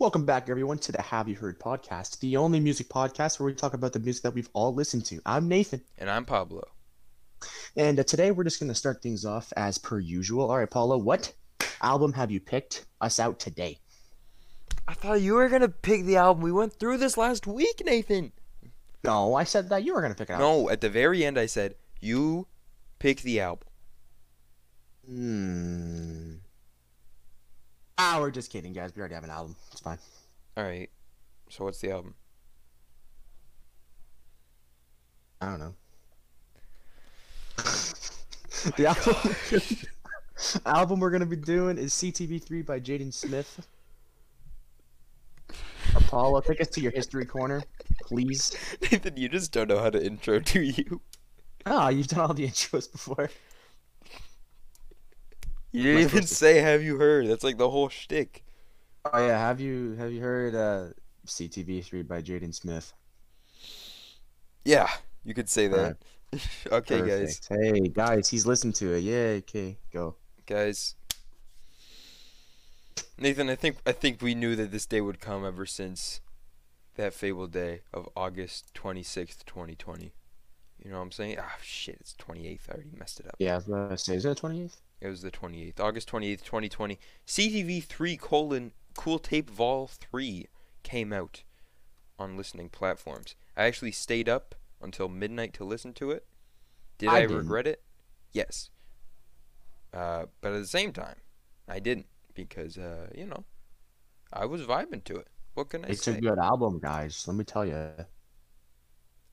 Welcome back, everyone, to the Have You Heard podcast, the only music podcast where we talk about the music that we've all listened to. I'm Nathan, And I'm Pablo. and uh, today we're just going to start things off as per usual. All right, Pablo, what album have you picked us out today? I thought you were gonna pick the album. We went through this last week, Nathan. No, I said that you were going to pick it out. No, at the very end I said, you pick the album. Hmm. Ah, we're just kidding, guys. We already have an album. It's fine. Alright. So what's the album? I don't know. the album, album we're gonna be doing is CTV3 by Jaden Smith. Pablo, take us to your history corner, please. Nathan, you just don't know how to intro, do you? Ah, you've done all the intros before. You didn't even say have you heard. That's like the whole shtick. Oh yeah, have you have you heard uh, CTV3 by Jaden Smith? Yeah, you could say that. okay, guys. Hey guys, he's listened to it. Yeah, okay, go. Guys. Nathan, I think I think we knew that this day would come ever since that fabled day of August 26th, 2020. You know what I'm saying? Ah, shit, it's 28th. I already messed it up. Yeah, I was gonna say, is it the 28th? It was the 28th, August 28th, 2020. CTV 3 colon Cool Tape Vol 3 came out on listening platforms. I actually stayed up until midnight to listen to it. Did I I, regret it? Yes. Uh, but at the same time, I didn't because uh, you know, I was vibing to it. What can I It's say? It's a good album, guys. Let me tell you.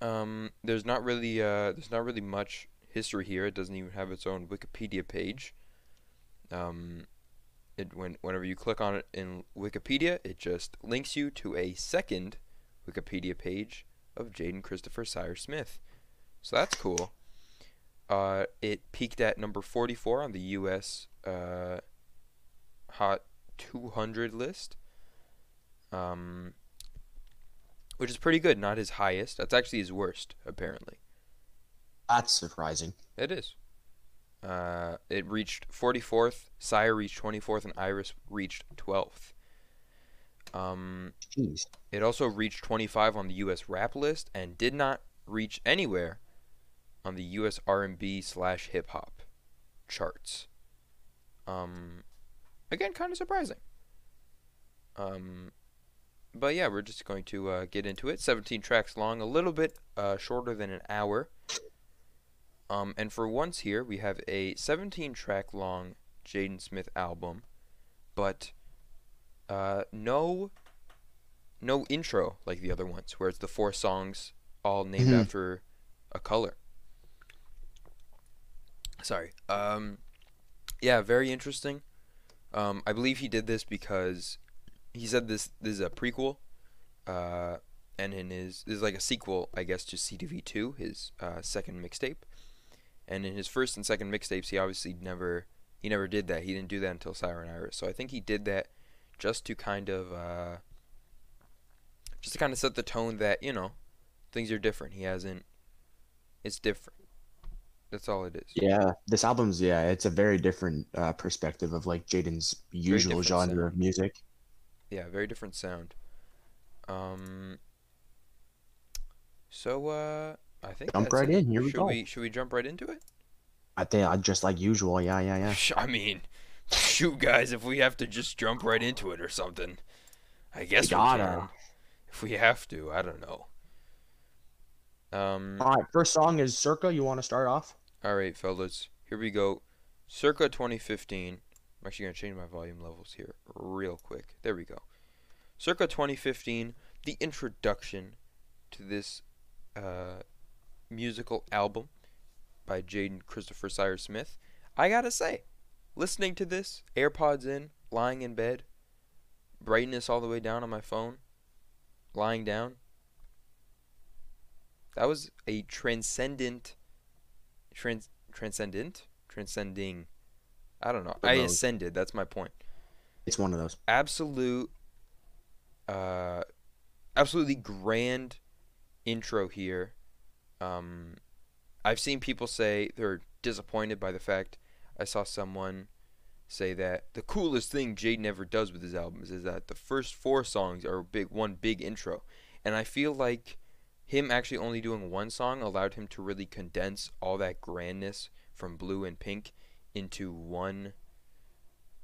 Um, there's not really uh, there's not really much history here. It doesn't even have its own Wikipedia page. Um, it when whenever you click on it in Wikipedia, it just links you to a second Wikipedia page of Jaden Christopher Syre Smith. So that's cool. Uh, it peaked at number 44 on the U.S. Uh, Hot 200 list. Um, which is pretty good. Not his highest. That's actually his worst, apparently. That's surprising. It is. Uh, it reached 44th. Syre reached 24th, and Erys reached 12th. Um, Jeez. it also reached 25 on the U.S. rap list and did not reach anywhere on the U.S. R&B slash hip hop charts. Um, again, kind of surprising. Um, but yeah, we're just going to uh, get into it. 17 tracks long, a little bit uh, shorter than an hour. Um, and for once here, we have a 17 track long Jaden Smith album, but uh, no no intro like the other ones, where it's the four songs all named Mhm. after a color. Sorry. Um, yeah, very interesting. Um, I believe he did this because he said this this is a prequel, uh, and in his this is like a sequel, I guess, to CTV two, his uh, second mixtape. And in his first and second mixtapes, he obviously never he never did that. He didn't do that until Syre and Erys. So I think he did that just to kind of uh, just to kind of set the tone that you know things are different. He hasn't. It's different. That's all it is. Yeah, this album's yeah, it's a very different uh, perspective of like Jaden's usual genre of music. Yeah, very different sound. Um. So uh, I think Jump right it. in, here we should go. we should we jump right into it? I think I just like usual. Yeah, yeah, yeah. I mean, shoot, guys, if we have to just jump right into it or something, I guess we gotta. can. If we have to, I don't know. Um. All right, first song is Circa. You want to start off? All right, fellas, here we go. Circa 2015. I'm actually gonna change my volume levels here real quick. There we go. Circa 2015, the introduction to this uh, musical album by Jaden Christopher Cyrus Smith. I gotta say, listening to this, AirPods in, lying in bed, brightness all the way down on my phone, lying down. That was a transcendent, trans, transcendent, transcending. I don't know. I ascended. That's my point It's one of those. absolute uh absolutely grand intro here um i've seen people say they're disappointed by the fact i saw someone say that the coolest thing Jaden ever does with his albums is that the first four songs are big one big intro. And I feel like him actually only doing one song allowed him to really condense all that grandness from Blue and Pink into one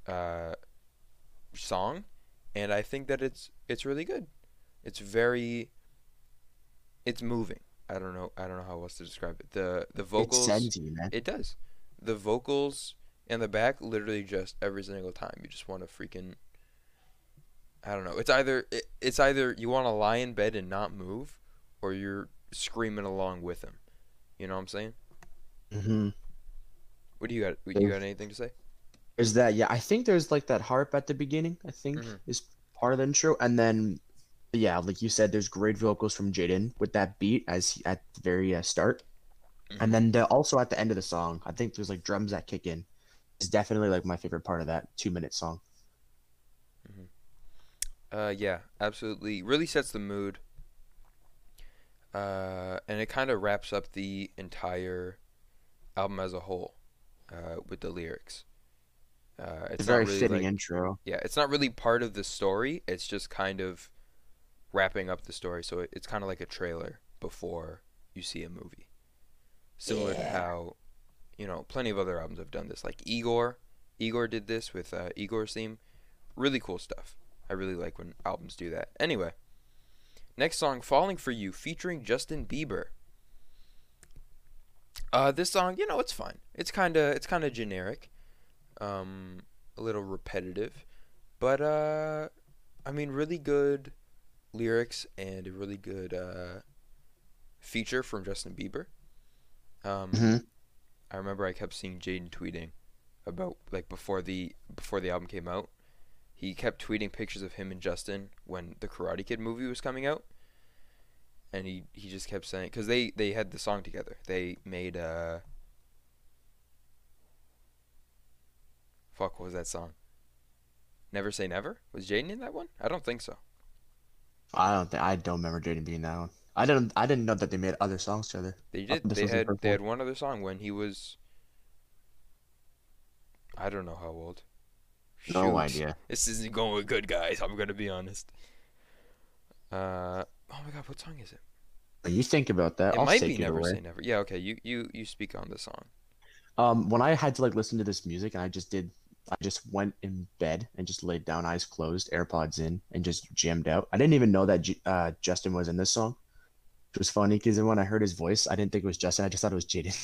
uh, song, and I think that it's it's really good. It's very it's moving. I don't know. I don't know how else to describe it. The the vocals. It you. It does. The vocals and the back, literally, just every single time, you just want to freaking. I don't know. It's either it, it's either you want to lie in bed and not move, or you're screaming along with him. You know what I'm saying? hmm What do you got? You got anything to say? Is that yeah? I think there's like that harp at the beginning. I think Mhm. is part of the intro, and then yeah, like you said, there's great vocals from Jaden with that beat as he, at the very uh, start, Mhm. and then the, also at the end of the song, I think there's like drums that kick in. It's definitely like my favorite part of that two minute song. Uh, yeah, absolutely. Really sets the mood. Uh, and it kind of wraps up the entire album as a whole, uh, with the lyrics. Uh, It's it's a very really fitting like, intro. yeah, it's not really part of the story. It's just kind of wrapping up the story. So it, it's kind of like a trailer before you see a movie. Similar to how, you know, plenty of other albums have done this. Like Igor, Igor did this with uh, Igor's theme. Really cool stuff. I really like when albums do that. Anyway, next song, "Falling for You," featuring Justin Bieber. Uh, this song, you know, it's fine. It's kind of it's kind of generic, um, a little repetitive, but uh, I mean, really good lyrics and a really good uh, feature from Justin Bieber. Um, hmm I remember I kept seeing Jaden tweeting about like before the before the album came out. He kept tweeting pictures of him and Justin when the Karate Kid movie was coming out, and he he just kept saying because they they had the song together. They made uh. Fuck, what was that song? Never Say Never? Was Jaden in that one? I don't think so. I don't think I don't remember Jaden being that one. I didn't I didn't know that they made other songs together. They did. this They had they had one other song when he was. I don't know how old. No Shoot. idea. This isn't going with good, guys. I'm gonna be honest. Uh oh my god, what song is it? You think about that. It I'll might be Never away. Say Never. Yeah, okay. You you you speak on the song. Um, when I had to like listen to this music, and I just did, I just went in bed and just laid down, eyes closed, AirPods in, and just jammed out. I didn't even know that uh, Justin was in this song, which was funny because when I heard his voice, I didn't think it was Justin. I just thought it was Jaden.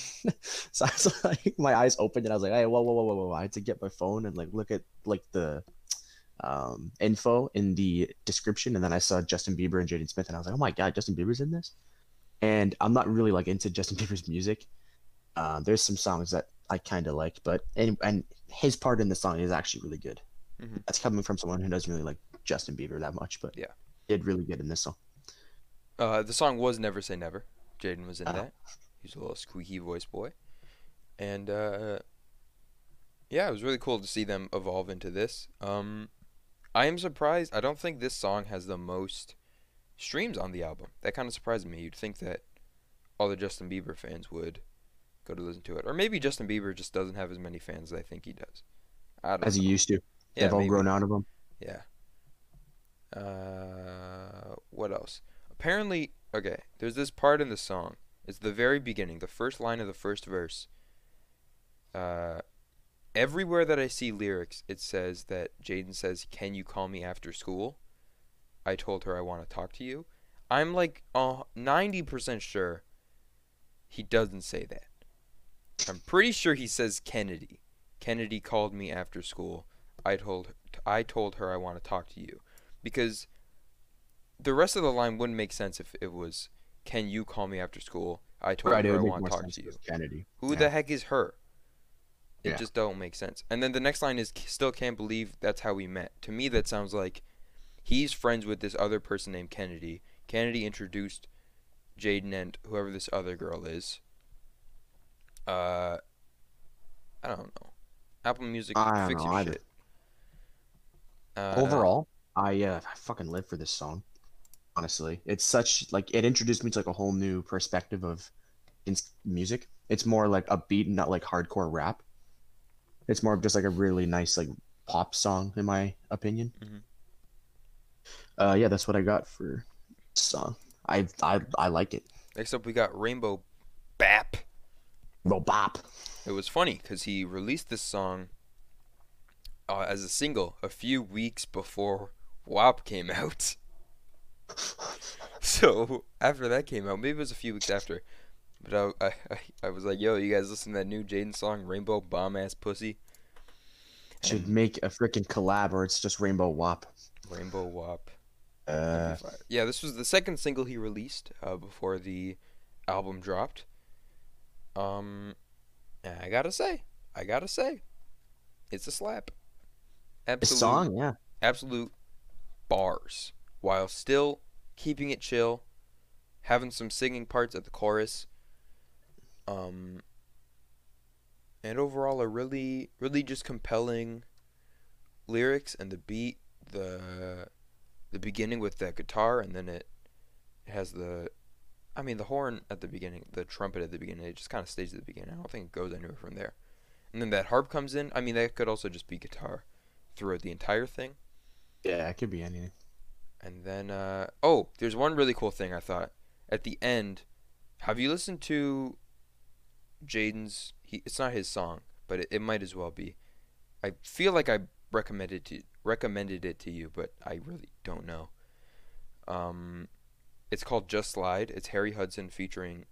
so I was like, my eyes opened, and I was like, hey, whoa, whoa, whoa, whoa, whoa! I had to get my phone and like look at like the um info in the description, and then I saw Justin Bieber and Jaden Smith, and I was like, oh my god, Justin Bieber's in this. And I'm not really like into Justin Bieber's music. Uh, there's some songs that I kind of like, but and, and his part in the song is actually really good. Mhm. That's coming from someone who doesn't really like Justin Bieber that much, but Yeah. did really good in this song. Uh, the song was Never Say Never. Jaden was in Oh. that. He's a little squeaky voice boy. And uh, yeah, it was really cool to see them evolve into this. Um, I am surprised. I don't think this song has the most streams on the album. That kind of surprised me. You'd think that all the Justin Bieber fans would go to listen to it, or maybe Justin Bieber just doesn't have as many fans as I think he does. I don't As he used to. Yeah, They've all grown out of him. Yeah. Uh, what else? Apparently, okay. There's this part in the song. It's the very beginning, the first line of the first verse. Uh, everywhere that I see lyrics, it says that Jaden says, "Can you call me after school?" I told her I want to talk to you. I'm like uh, 90% sure he doesn't say that. I'm pretty sure he says Kennedy. Kennedy called me after school. I told I told her I want to talk to you because the rest of the line wouldn't make sense if it was can you call me after school? I told Right, her I want to talk to you. Kennedy. Who Yeah. the heck is her? It Yeah. just don't make sense. And then the next line is still can't believe that's how we met. To me that sounds like he's friends with this other person named Kennedy. Kennedy introduced Jaden and whoever this other girl is. Uh I don't know. Apple Music I don't fix know your shit. Uh, Overall, I uh, I fucking live for this song. Honestly, it's such like it introduced me to like a whole new perspective of in music. It's more like upbeat, and not like hardcore rap. It's more of just like a really nice like pop song, in my opinion. Mhm. Uh, yeah, that's what I got for song. I I I like it. Next up, we got Rainbow Bap. Robop. It was funny because he released this song uh, as a single a few weeks before WAP came out. So after that came out, maybe it was a few weeks after, but I, I, I, was like, yo, you guys listen to that new Jaden song, Rainbow Bomb Ass Pussy? Should And make a freaking collab, or it's just Rainbow Wop. Rainbow WAP. Uh, Yeah, this was the second single he released uh, before the album dropped. Um, I gotta say, I gotta say, it's a slap. the Absolute, song, yeah. absolute bars, while still keeping it chill, having some singing parts at the chorus. Um, and overall, a really, really just compelling lyrics and the beat, the the beginning with that guitar, and then it has the, I mean, the horn at the beginning, the trumpet at the beginning. It just kind of stays at the beginning. I don't think it goes anywhere from there. And then that harp comes in. I mean, that could also just be guitar throughout the entire thing. Yeah, it could be anything. And then, uh, oh, there's one really cool thing I thought at the end. Have you listened to Jaden's? He, it's not his song, but it, it might as well be. I feel like I recommended to recommended it to you, but I really don't know. Um, it's called Just Slide. It's Harry Hudson featuring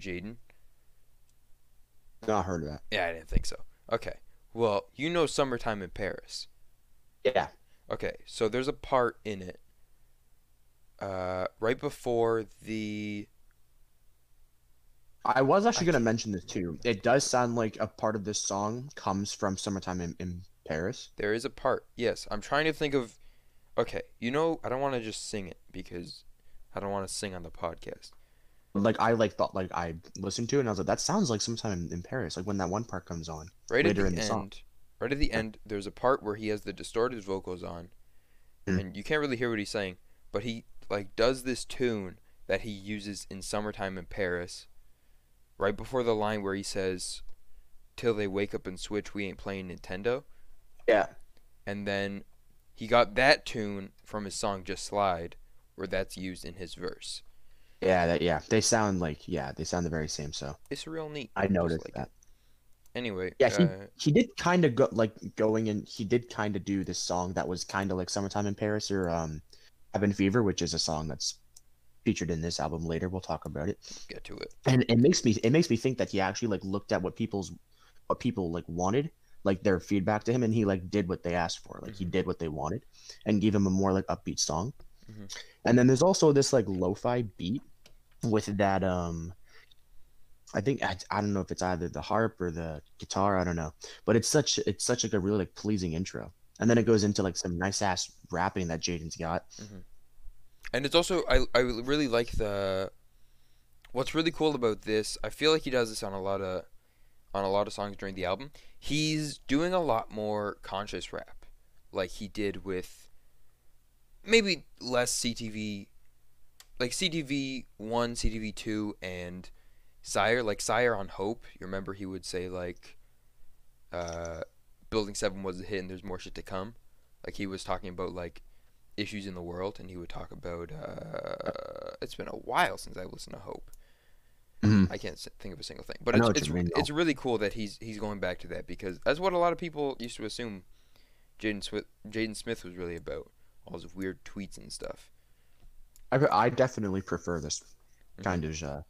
Jaden. Not heard of that. Yeah, I didn't think so. Okay, well, you know "Summertime in Paris." Yeah. Okay, so there's a part in it uh, right before the. I was actually gonna mention this too. It does sound like a part of this song comes from "Summertime in, in Paris." There is a part. Yes, I'm trying to think of. Okay, you know, I don't want to just sing it because I don't want to sing on the podcast. Like I like thought like I listened to it and I was like, that sounds like sometime in, in Paris. Like when that one part comes on. Right Later at in the the end, song. right at the end, there's a part where he has the distorted vocals on, Mm. and you can't really hear what he's saying, but he like does this tune that he uses in "Summertime in Paris," right before the line where he says, "Till they wake up and switch, we ain't playing Nintendo." Yeah. and then he got that tune from his song Just Slide, where that's used in his verse. Yeah, that yeah. They sound like yeah, they sound the very same. So It's real neat. I noticed like that. it. Anyway, Yeah, he uh, he did kind of go like going and he did kind of do this song that was kind of like "Summertime in Paris" or um, "Cabin Fever," which is a song that's featured in this album later. We'll talk about it. get to it. and it makes me it makes me think that he actually like looked at what people's what people like wanted like their feedback to him and he like did what they asked for like he Mhm. did what they wanted and gave him a more like upbeat song Mhm. and then there's also this like lo-fi beat with that um i think I, I don't know if it's either the harp or the guitar i don't know but it's such it's such like a really like pleasing intro and then it goes into like some nice ass rapping that jaden's got And it's also I I really like the. What's really cool about this, I feel like he does this on a lot of, on a lot of songs during the album. He's doing a lot more conscious rap, like he did with. Maybe less CTV, like CTV one, CTV two, and Syre. Like Syre on Hope. You remember he would say like, uh, Building Seven was a hit and there's more shit to come. Like he was talking about like issues in the world, and he would talk about. Uh, it's been a while since I listened to Hope. Mhm. I can't think of a single thing, but it's it's, mean, it's really cool that he's he's going back to that because that's what a lot of people used to assume. Jaden Smith, Jaden Smith was really about all those weird tweets and stuff. I, I definitely prefer this Mhm. kind of uh,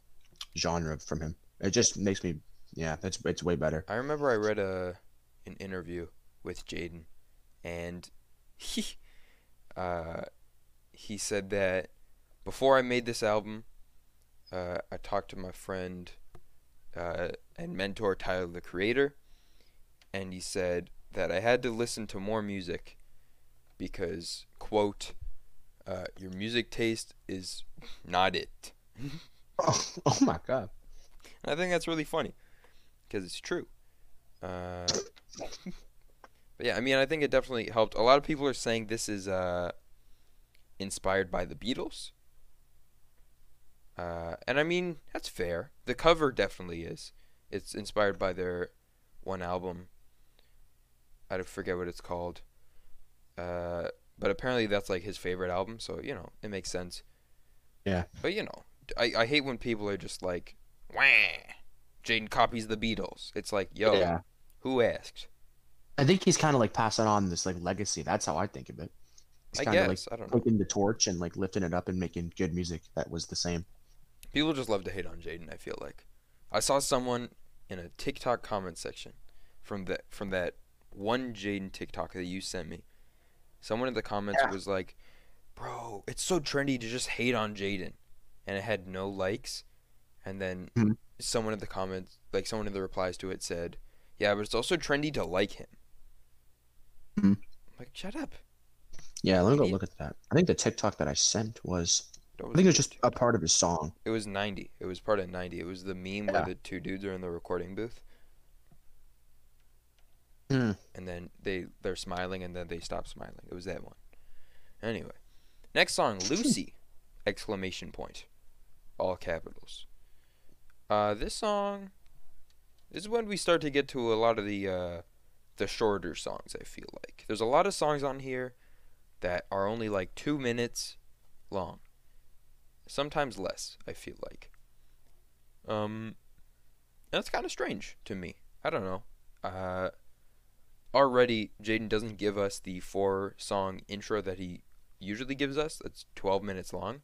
genre from him. It just makes me, yeah, it's it's way better. I remember I read a an interview with Jaden, and he uh, he said that before I made this album, uh, I talked to my friend uh, and mentor Tyler the Creator, and he said that I had to listen to more music because quote uh, your music taste is not it. Oh, oh my god. And I think that's really funny because it's true. Uh, but yeah, I mean, I think it definitely helped. A lot of people are saying this is uh, inspired by the Beatles. Uh, and I mean, that's fair. The cover definitely is. It's inspired by their one album. I forget what it's called. Uh, but apparently that's like his favorite album, so you know it makes sense. Yeah. But you know, I I hate when people are just like, "Wah, Jaden copies the Beatles." It's like, yo, Yeah. who asked? I think he's kind of like passing on this like legacy. That's how I think of it. He's I kind of guess like I don't know. taking the torch and like lifting it up and making good music that was the same. People just love to hate on Jaden. I feel like I saw someone in a TikTok comment section from that from that one Jaden TikTok that you sent me. Someone in the comments Yeah. was like, "Bro, it's so trendy to just hate on Jaden," and it had no likes. And then Mhm. someone in the comments, like someone in the replies to it, said, "Yeah, but it's also trendy to like him." Mhm. I'm like, shut up. Yeah, let me go look at that. I think the TikTok that I sent was I think it was just a part of his song. It was 90. It was part of 90. It was the meme where the two dudes are in the recording booth. Hmm. And then they they're smiling and then they stop smiling. It was that one. Anyway, next song, Lucy! Exclamation point, all capitals. Uh, this song, this is when we start to get to a lot of the uh, the shorter songs. I feel like there's a lot of songs on here that are only like two minutes long, sometimes less. I feel like. Um, that's kind of strange to me. I don't know. Uh, already Jaden doesn't give us the four song intro that he usually gives us. That's 12 minutes long.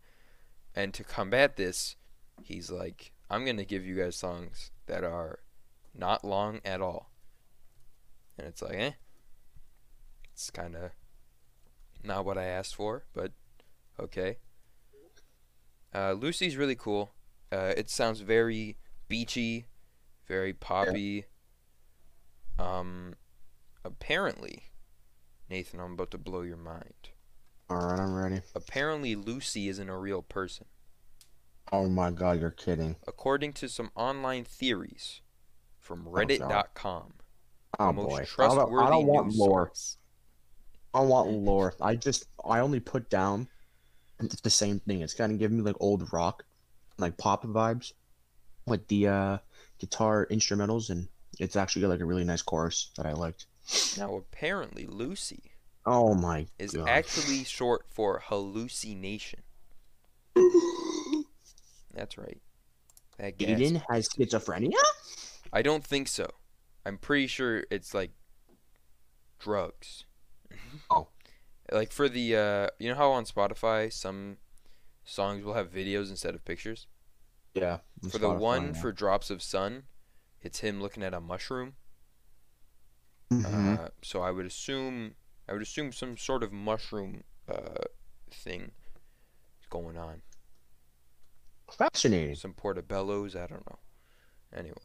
And to combat this, he's like, I'm going to give you guys songs that are not long at all. And it's like, eh. It's kind of not what I asked for, but okay. Uh, Lucy's really cool. Uh, it sounds very beachy, very poppy. Um, apparently, Nathan, I'm about to blow your mind. All right, I'm ready. Apparently, Lucy isn't a real person. Oh my god, you're kidding. According to some online theories from. Reddit.com, Oh most boy. I don't, I don't want lore. source. I want lore. I just I only put down it's the same thing. It's kind of giving me like old rock, like pop vibes, with the uh, guitar instrumentals, and it's actually got like a really nice chorus that I liked. Now, apparently, Lucy Oh my is god. actually short for hallucination. That's right. That gas. Aiden has schizophrenia. I don't think so. I'm pretty sure it's like drugs. Oh. Like for the uh you know how on Spotify some songs will have videos instead of pictures? Yeah. on For the one yeah. for Drops of Sun, it's him looking at a mushroom. Mhm. Uh, so I would assume I would assume some sort of mushroom uh thing is going on. Fascinating. Some portobellos, I don't know. Anyway,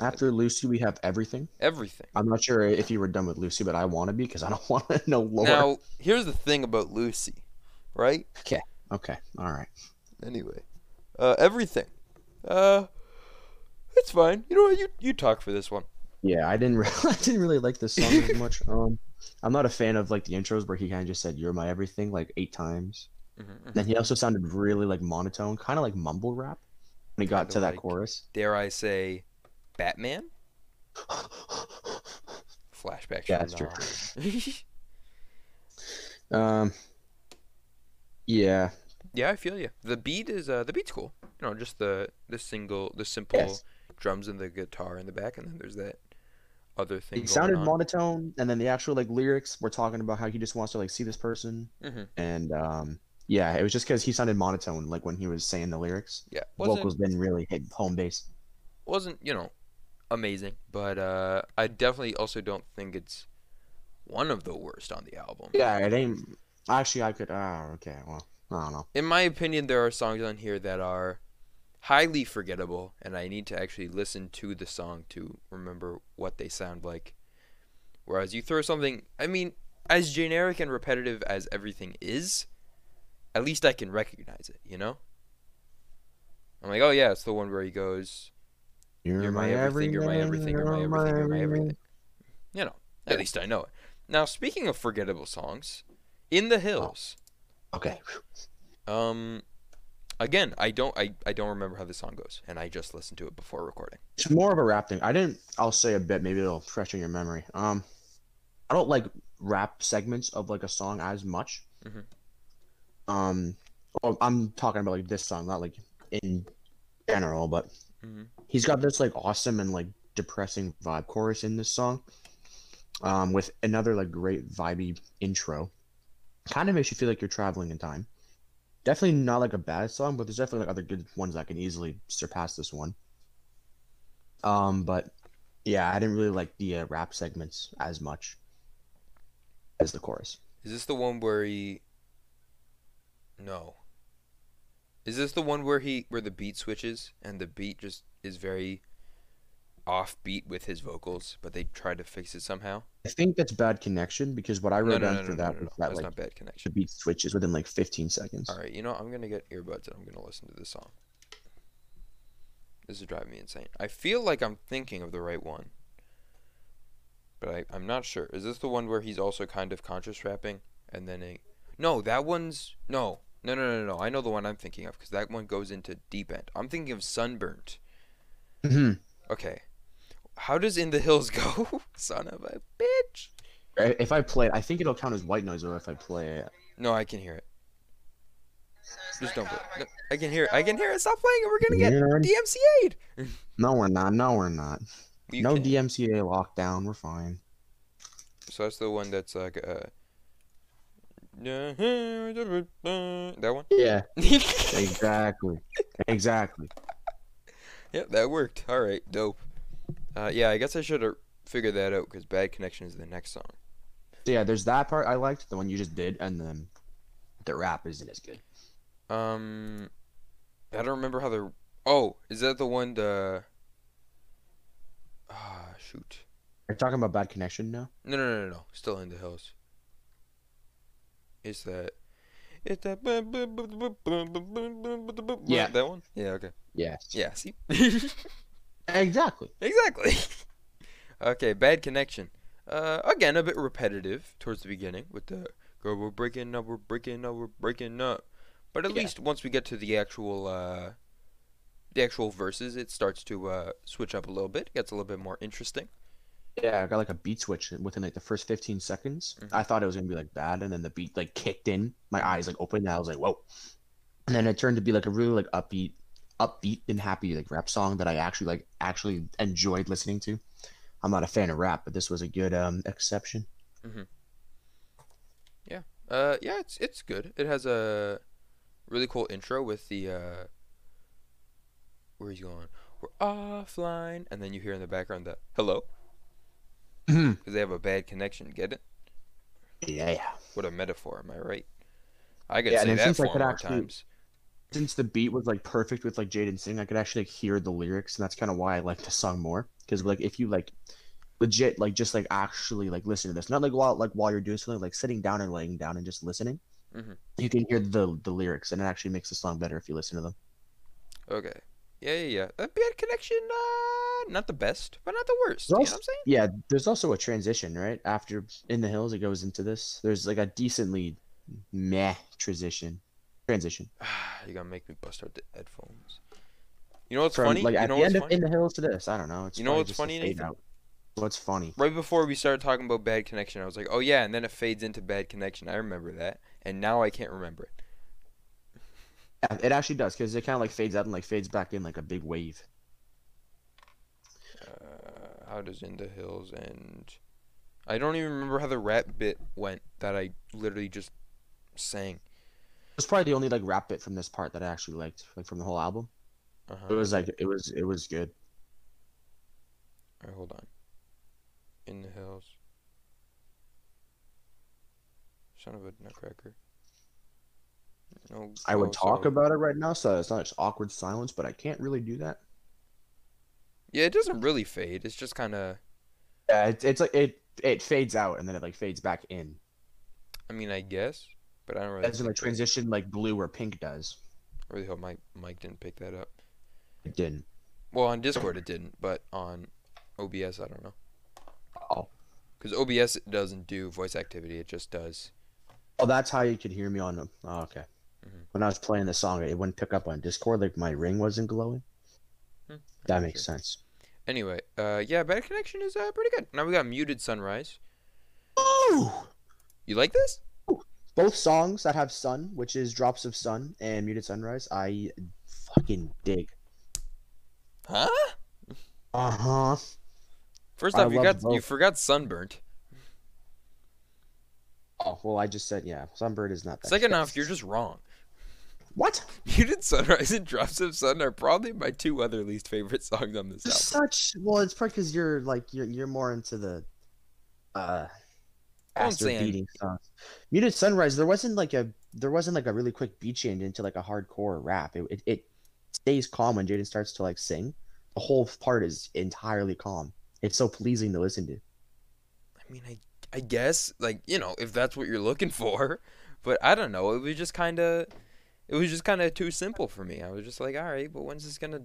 After Lucy, we have everything. everything. I'm not sure if you were done with Lucy, but I want to be because I don't want to know lore. Now, here's the thing about Lucy, right? Okay. Okay. All right. Anyway, uh, everything. Uh, it's fine. You know what? You you talk for this one. Yeah, I didn't. Re- I didn't really like this song as much. Um, I'm not a fan of like the intros where he kind of just said "You're my everything" like eight times. Mhm, mhm. Then he also sounded really like monotone, kind of like mumble rap when he got to that chorus. Dare I say, Batman? Flashback. Yeah, that's true. um, yeah, yeah, I feel you. The beat is uh the beat's cool. You know, just the the single, the simple Yes. drums and the guitar in the back, and then there's that other thing. he sounded on. monotone, and then the actual like lyrics were talking about how he just wants to like see this person, Mhm. and um, yeah, it was just because he sounded monotone like when he was saying the lyrics. Yeah, Vocals didn't really hit home base. wasn't you know amazing, but uh, I definitely also don't think it's one of the worst on the album. Yeah, it ain't. Actually, I could. Ah, okay. Well, I don't know. In my opinion, there are songs on here that are highly forgettable, and I need to actually listen to the song to remember what they sound like. Whereas you throw something, I mean, as generic and repetitive as everything is, at least I can recognize it, you know? I'm like, oh yeah, it's the one where he goes, You're my everything, you're my everything, you're my everything, you're my everything. You know, at least I know it. Now, speaking of forgettable songs, In the Hills. Okay. Um, Again, I don't I, I don't remember how the song goes, and I just listened to it before recording. It's more of a rap thing. I didn't. I'll say a bit. Maybe it'll freshen your memory. Um, I don't like rap segments of like a song as much. Mhm. Um, well, I'm talking about like this song, not like in general, but hmm he's got this like awesome and like depressing vibe chorus in this song. Um, with another like great vibey intro. Kind of makes you feel like you're traveling in time. Definitely not like a bad song, but there's definitely like other good ones that can easily surpass this one. Um, but yeah, I didn't really like the uh, rap segments as much as the chorus. Is this the one where he? No. Is this the one where he where the beat switches and the beat just is very offbeat with his vocals, but they tried to fix it somehow? I think that's bad connection because what I wrote no, down no, no, for no, that no, was no. that That's like bad the beat switches within like 15 seconds. All right, you know I'm gonna get earbuds and I'm gonna listen to this song. This is driving me insane. I feel like I'm thinking of the right one, but I, I'm not sure. Is this the one where he's also kind of conscious rapping and then a? No, that one's no, no, no, no, no. I know the one I'm thinking of because that one goes into deep end. I'm thinking of sunburnt. hmm Okay, how does in the hills go? Son of a bitch. If I play, it, I think it'll count as white noise, or if I play it. No, I can hear it. Just don't play. No, I can hear it. I can hear it. Stop playing it. We're gonna get. DMCA'd. No, we're not. No, we're not. You no can- DMCA lockdown. We're fine. So that's the one that's like uh. That one. Yeah, exactly, exactly. Yep, that worked. All right, dope. Uh, yeah, I guess I should have figured that out because "Bad Connection" is the next song. So yeah, there's that part I liked, the one you just did, and then the rap isn't as good. Um, I don't remember how the. Oh, is that the one? The. Ah, shoot. Are you talking about bad connection now? No, no, no, no, no. Still in the hills. It's that. It's that. Yeah. That one. Yeah. Okay. Yes. Yeah. See. Exactly. exactly. okay. Bad connection. Uh, again, a bit repetitive towards the beginning with the "Girl, we're breaking up, we're breaking up, we're breaking up," but at Yeah. least once we get to the actual uh, the actual verses, it starts to uh switch up a little bit. It Gets a little bit more interesting. Yeah, I got like a beat switch within like the first 15 seconds. Mhm. I thought it was gonna be like bad, and then the beat like kicked in. My eyes like opened, and I was like, whoa. And then it turned to be like a really like upbeat, upbeat and happy like rap song that I actually like actually enjoyed listening to. I'm not a fan of rap, but this was a good um exception. yeah Uh, yeah, it's it's good. It has a really cool intro with the uh, where he's going. We're offline, and then you hear in the background the hello because they have a bad connection. Get it? yeah. yeah. What a metaphor, am I right? I could Yeah, say that four could more actually- times. Since the beat was like perfect with like Jaden singing, I could actually like, hear the lyrics, and that's kind of why I like the song more. Because like if you like legit like just like actually like listen to this, not like while like while you're doing something, like sitting down and laying down and just listening, Mhm. you can hear the the lyrics, and it actually makes the song better if you listen to them. Okay. Yeah, yeah, yeah. That bad connection, uh, not the best, but not the worst. You know what I'm saying? Yeah, there's also a transition right after in the hills. It goes into this. There's like a decently meh transition. Transition You're gonna make me bust out the headphones. You know what's from funny? like you at know the end of funny? in the hills to this. I don't know. It's You know what's funny? What's funny? Right before we started talking about bad connection, I was like, "Oh yeah," and then it fades into bad connection. I remember that, and now I can't remember it. Yeah, it actually does because it kind of like fades out and like fades back in like a big wave. Uh, how does in the hills end? I don't even remember how the rap bit went that I literally just sang. It's probably the only like rap bit from this part that I actually liked, like from the whole album. It Uh-huh. was like it was it was good. Alright, hold on. In the hills. Son of a nutcracker. No. I would talk so- about it right now, so it's not just awkward silence, but I can't really do that. Yeah, it doesn't really fade. It's just kind of. Yeah, it's it's like it it fades out and then it like fades back in. I mean, I guess, but I don't really. As in that- transition like blue or pink does. I really hope Mike Mike didn't pick that up. It didn't. Well, on Discord it didn't, but on OBS I don't know. Oh. Because OBS it doesn't do voice activity; it just does. Oh, that's how you could hear me on. them. Oh, okay. Mhm. when I was playing the song, it wouldn't pick up on Discord. Like my ring wasn't glowing. Hmm, That makes sure. sense. Anyway, uh, yeah, better Connection is uh, pretty good. Now we got Muted Sunrise. Oh! You like this? Both songs that have sun, which is Drops of Sun and Muted Sunrise, I fucking dig. Huh? Uh huh. First I off, you love got you forgot Sunburnt. Oh well, I just said yeah. Sunburnt is not that. Second off, you're just wrong. what? Muted Sunrise and Drops of Sun are probably my two other least favorite songs on this album. Such well, it's probably because you're like you're you're more into the uh faster beating songs. Muted Sunrise, there wasn't like a there wasn't like a really quick beat change into like a hardcore rap. It it, it stays calm when Jaden starts to like sing. The whole part is entirely calm. It's so pleasing to listen to. I mean, I I guess like you know if that's what you're looking for, but I don't know. It was just kind of, it was just kind of too simple for me. I was just like, all right, but when's this gonna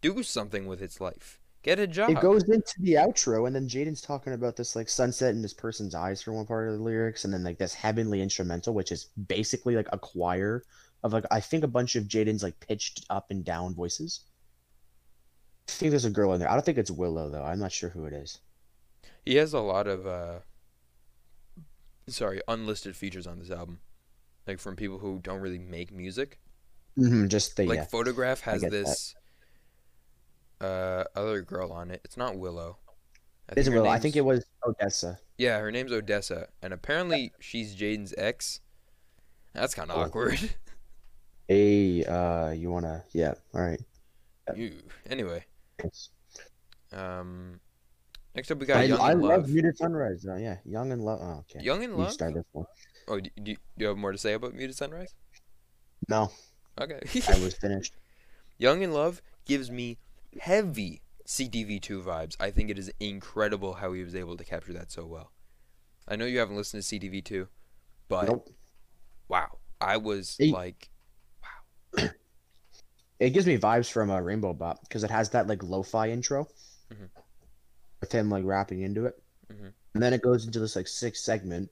do something with its life? Get a job. It goes into the outro, and then Jaden's talking about this like sunset in this person's eyes for one part of the lyrics, and then like this heavenly instrumental, which is basically like a choir of like I think a bunch of Jaden's like pitched up and down voices. I think there's a girl in there. I don't think it's Willow though. I'm not sure who it is. He has a lot of uh, sorry, unlisted features on this album, like from people who don't really make music. Mm-hmm, just the like yeah. photograph has get that. this uh other girl on it. It's not Willow. I her Willow? I think it was Odessa. Yeah, her name's Odessa, and apparently she's Jaden's ex. That's kind of Oh. awkward. Hey, uh, you wanna? Yeah. All right. you. Anyway, Thanks. um, next up we got I, Young I and love Love. Muted Sunrise. Uh, yeah, Young and Love. Oh, okay. Young and Love. start this one. Oh, do, do, do you have more to say about Muted Sunrise? No, Okay. I was finished. Young and Love gives me heavy CTV2 vibes. I think it is incredible how he was able to capture that so well. I know you haven't listened to CTV2, but Nope. wow, I was Hey. like, wow. It gives me vibes from uh, Rainbow Bop because it has that like lo-fi intro Mhm. with him like rapping into it, Mhm. and then it goes into this like sixth segment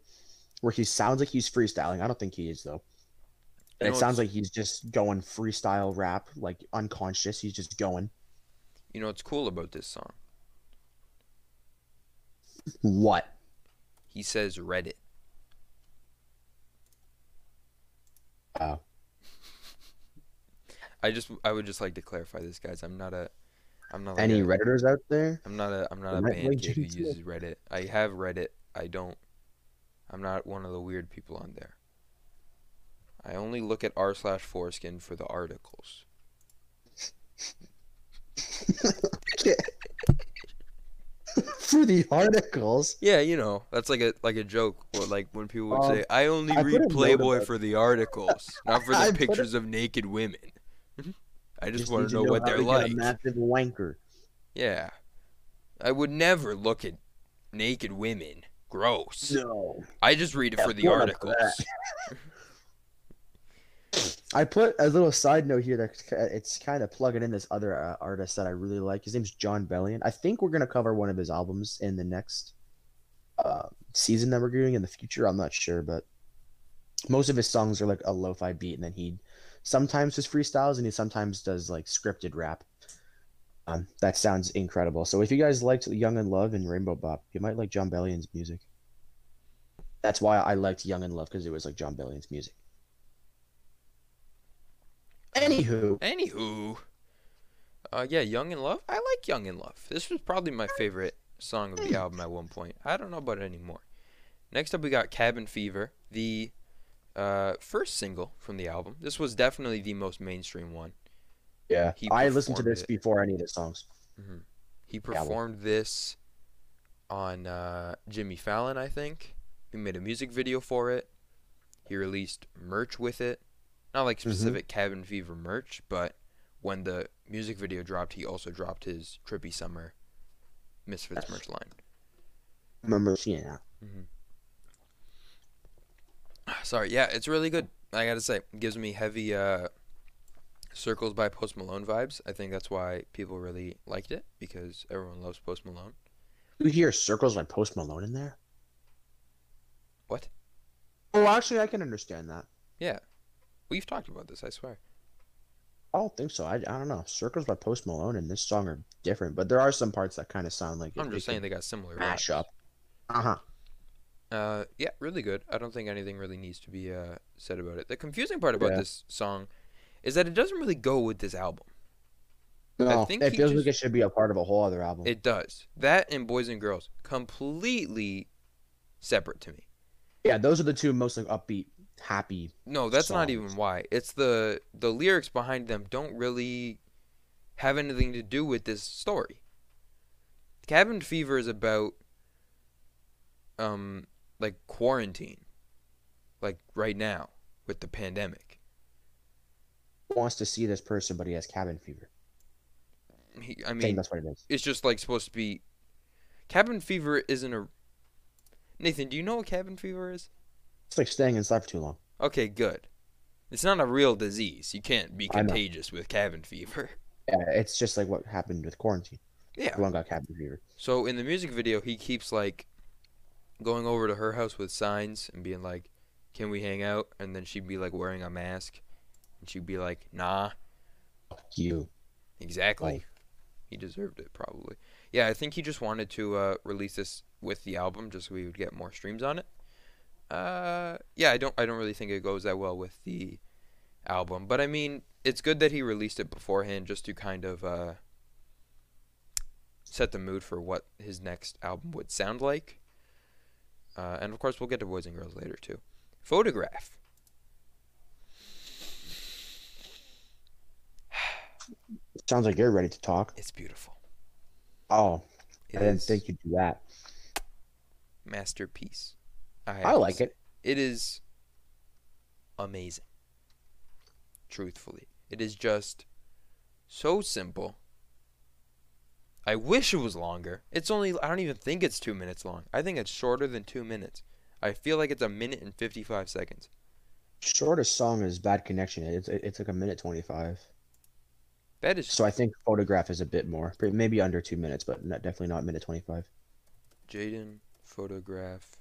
where he sounds like he's freestyling. I don't think he is though. You it sounds like he's just going freestyle rap, like unconscious. He's just going. You know what's cool about this song? What? He says Reddit. Oh. I just I would just like to clarify this, guys. I'm not a, I'm not like Any a, Redditors out there? I'm not a I'm not a band kid who uses Reddit. I have Reddit. I don't. I'm not one of the weird people on there. I only look at r slash foreskin for the articles. For the articles. Yeah, you know that's like a like a joke. Like when people would Um, say, "I only I read Playboy for the articles, not for the pictures of naked women." I just, want to know what they're like. A massive wanker. Yeah, I would never look at naked women. Gross. No. I just read it Yeah, for the articles. I put a little side note here that it's kind of plugging in this other uh, artist that I really like. His name's Jon Bellion. I think we're gonna cover one of his albums in the next uh, season that we're doing in the future. I'm not sure, but most of his songs are like a lo-fi beat, and then he sometimes does freestyles and he sometimes does like scripted rap. Um, that sounds incredible. So if you guys liked Young and Love and Rainbow Bop, you might like Jon Bellion's music. That's why I liked Young and Love because it was like Jon Bellion's music. Anywho, Anywho, uh, yeah, Young in Love. I like Young in Love. This was probably my favorite song of the album at one point. I don't know about it anymore. Next up, we got Cabin Fever, the uh, first single from the album. This was definitely the most mainstream one. yeah, He I listened to this it. before any of the songs. He well. performed this on uh, Jimmy Fallon, I think. He made a music video for it. He released merch with it. Not like Mhm. specific Cabin Fever merch, but when the music video dropped, he also dropped his Trippy Summer Misfits Yes. merch line. remember seeing that. Sorry, yeah, it's really good. I gotta say, it gives me heavy uh, Circles by Post Malone vibes. I think that's why people really liked it because everyone loves Post Malone. You hear circles by Post Malone in there? What? Oh, actually, I can understand that. Yeah. We've talked about this, I swear. I don't think so. I, I don't know. Circles by Post Malone and this song are different, but there are some parts that kind of sound like I'm it- just saying they got similar mash up. Uh huh. Uh, yeah, really good. I don't think anything really needs to be uh, said about it. The confusing part about Yeah. this song is that it doesn't really go with this album. No, think it feels just- like it should be a part of a whole other album. It does. That and Boys and Girls completely separate to me. yeah, those are the two most like upbeat, happy. No, that's not even why. It's the the lyrics behind them don't really have anything to do with this story. Cabin Fever is about um like quarantine. Like right now with the pandemic. Wants to see this person, but he has cabin fever. He, I I mean, that's what it is. it's just like supposed to be Cabin Fever isn't a Nathan, do you know what cabin fever is? It's like staying inside for too long. Okay, good. It's not a real disease. You can't be contagious with cabin fever. Yeah, it's just like what happened with quarantine. Yeah. Everyone got cabin fever. So in the music video, he keeps like going over to her house with signs and being like, "Can we hang out?" And then she'd be like wearing a mask, and she'd be like, "Nah." Fuck you. Exactly. Like- He deserved it probably. Yeah, I think he just wanted to uh, release this with the album just so we would get more streams on it. Uh, yeah, I don't I don't really think it goes that well with the album, but I mean, it's good that he released it beforehand just to kind of uh, set the mood for what his next album would sound like. Uh, and of course, we'll get to Boys and Girls later too. Photograph. Sounds like you're ready to talk. It's beautiful. Oh, It I didn't think you'd do that. masterpiece. I like it. It is amazing. Truthfully, it is just so simple. I wish it was longer. It's only I don't even think it's 2 minutes long. I think it's shorter than 2 minutes. I feel like it's a minute and 55 seconds. Shortest song is Bad Connection. It's it's like a minute twenty five. That is So I think Photograph is a bit more, maybe under two minutes, but not, definitely not minute twenty five. Jaden photograph.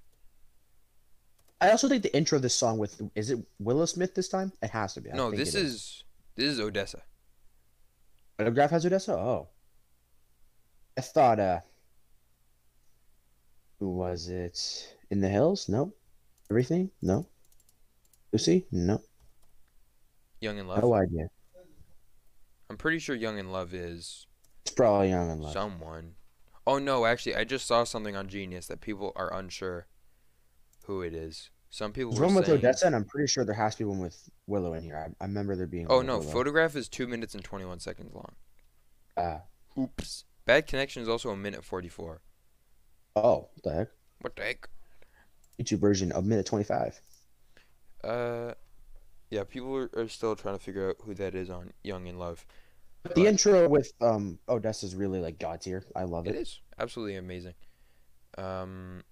I also think the intro of this song with is it Willow Smith this time? It has to be. I no, think this it is this is Odessa. Photograph has Odessa. Oh, I thought. uh Who was it? In the Hills? No. Everything? No. Lucy? No. Young and Love. No idea. I'm pretty sure Young and Love is It's probably Young and Love. someone. Oh no, actually, I just saw something on Genius that people are unsure who it is. Some people There's were one with saying. Odessa, and I'm pretty sure there has to be one with Willow in here. I, I remember there being. Oh no, photograph is two minutes and twenty one seconds long. Uh, Oops. Bad connection is also a minute forty four. oh, what the heck? What the heck? YouTube version of minute 25. Uh, yeah, people are, are still trying to figure out who that is on Young and Love. But the intro with um Odessa is really like god tier. I love It it. is absolutely amazing. Um,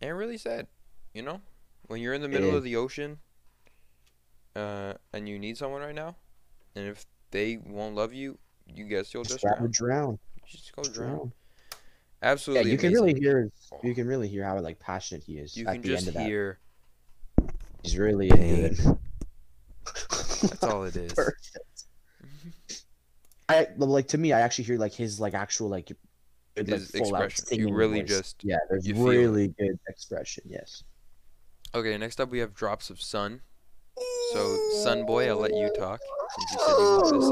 and really sad, you know, when you're in the middle is. of the ocean, uh, and you need someone right now, and if they won't love you, you guess you'll Just just drown. a drown. Just go Just drown. drown. Absolutely. Yeah, you can really hear. You can really hear how like passionate he is You at can the just end of that. hear. He's really pain. good. That's all it is. Perfect. I like to me. I actually hear like his like actual like, good, like His full out expression. You really voice. just- yeah. There's you feel really good expression. Yes. Okay, next up we have Drops of Sun. So, Sun Boy, I'll let you talk since you said you love this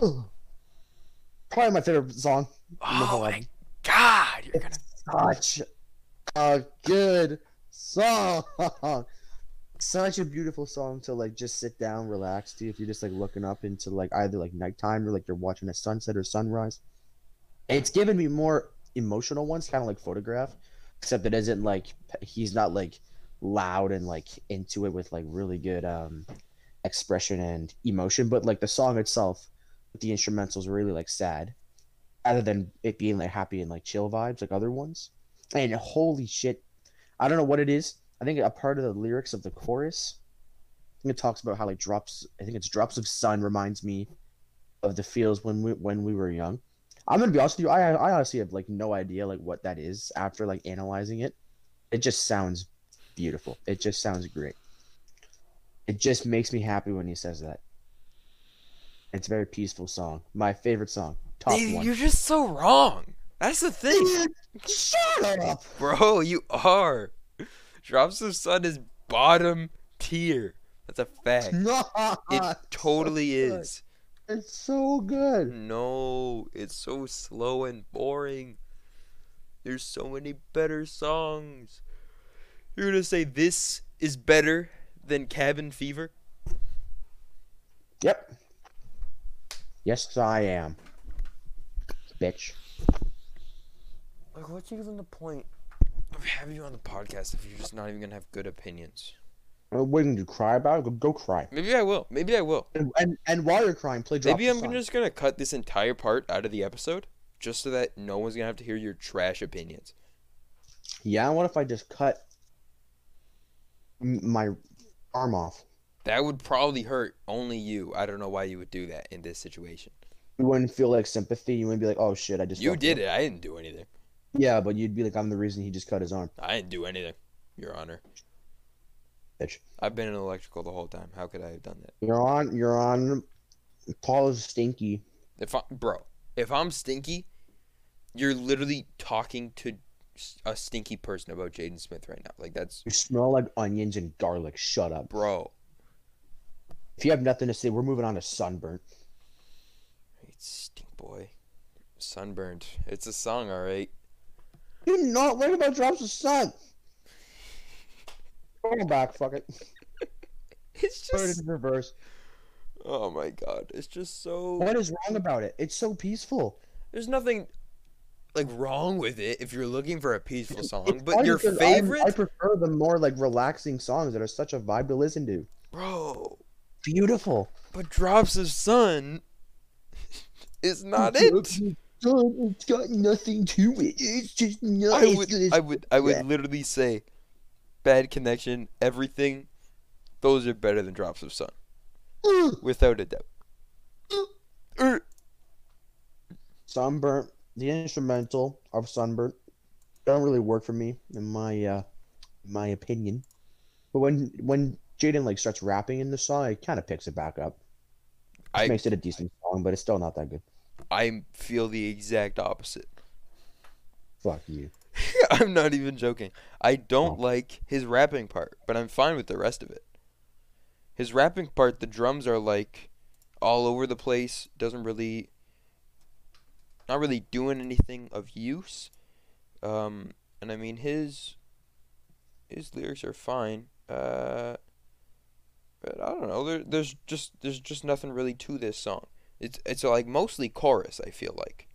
song. Probably my favorite song. Oh my. God, you're gonna. Such a good song. Such a beautiful song to like just sit down, relax to if you're just like looking up into like either like nighttime or like you're watching a sunset or sunrise. It's given me more emotional ones, kind of like photograph, except it isn't like he's not like loud and like into it with like really good um expression and emotion, but like the song itself, the instrumentals really like sad, other than it being like happy and like chill vibes like other ones. And holy shit, I don't know what it is. I think a part of the lyrics of the chorus, I think it talks about how like drops. I think it's drops of sun reminds me of the feels when we when we were young. I'm gonna be honest with you. I I honestly have like no idea like what that is after like analyzing it. It just sounds beautiful. It just sounds great. It just makes me happy when he says that. It's a very peaceful song. My favorite song. Top Dude, one. You're just so wrong. That's the thing. Shut up. Bro, you are. Drops of Sun is bottom tier. That's a fact. It totally good. is. It's so good. No, it's so slow and boring. There's so many better songs. You're gonna say this is better than Cabin Fever? Yep. Yes, I am. Bitch. Like, what's even the point of having you on the podcast if you're just not even gonna have good opinions? What did you cry about? Go, go cry. Maybe I will. Maybe I will. And, and and while you're crying, play. Drop Maybe I'm Sun. just gonna cut this entire part out of the episode, just so that no one's gonna have to hear your trash opinions. Yeah. What if I just cut my arm off? That would probably hurt only you. I don't know why you would do that in this situation. You wouldn't feel like sympathy. You wouldn't be like, "Oh shit, I just." You did up." it. I didn't do anything. Yeah, but you'd be like, "I'm the reason he just cut his arm." I didn't do anything, Your Honor. I've been in electrical the whole time. How could I have done that? You're on. You're on. Paul's stinky. If I, bro, if I'm stinky, you're literally talking to a stinky person about Jaden Smith right now. Like that's, You smell like onions and garlic. Shut up. bro. If you have nothing to say, we're moving on to sunburnt. Hey, stink boy, sunburned. It's a song, all right. You're not right about drops of sun. Go back, fuck it. It's Put it just, in reverse. oh my god, it's just so. What is wrong about it? It's so peaceful. There's nothing like wrong with it if you're looking for a peaceful song. It's But your because I'm- favorite, I prefer the more like relaxing songs that are such a vibe to listen to. bro. Beautiful. But drops of sun is not it. It's got nothing to it. It's just nice. I would, I would, I would Yeah. literally say, bad connection, everything. Those are better than drops of sun, without a doubt. Er, Sunburnt. The instrumental of Sunburnt don't really work for me, in my uh, my opinion. But when when Jaden like starts rapping in the song, it kind of picks it back up. I, makes it a decent song, but it's still not that good. I feel the exact opposite. Fuck you. I'm not even joking. I don't Oh. like his rapping part, but I'm fine with the rest of it. His rapping part, the drums are like all over the place. Doesn't really, not really doing anything of use. Um, and I mean his, his lyrics are fine. Uh, but I don't know. There, there's just there's just nothing really to this song. It's it's like mostly chorus. I feel like.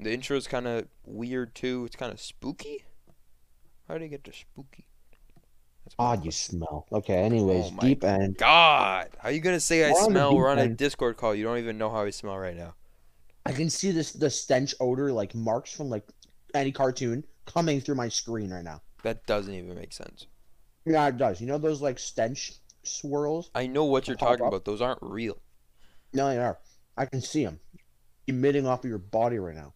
The intro is kind of weird too. It's kind of spooky. How did I get to spooky? God, you smell. Okay, anyways, Oh deep end. God, how are you gonna say I We're on smell? We're on a end. Discord call. You don't even know how I smell right now. I can see this the stench odor like marks from like any cartoon coming through my screen right now. That doesn't even make sense. Yeah, it does. You know those like stench swirls? I know what you're talking up. about. Those aren't real. No, they are. I can see them emitting off of your body right now.